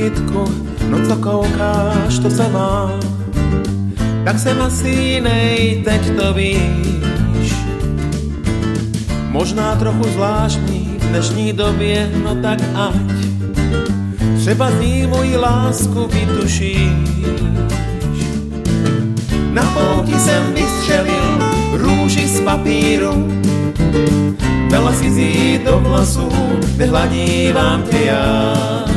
nitku, no co koukáš, to se má. Tak se jinej, teď to víš. Možná trochu zvláštní v dnešní době, no tak ať. Třeba z ní moji lásku vytušíš. Na pouti jsem vystřelil růži z papíru, dala si zít do vlasů, nehladívám tě já.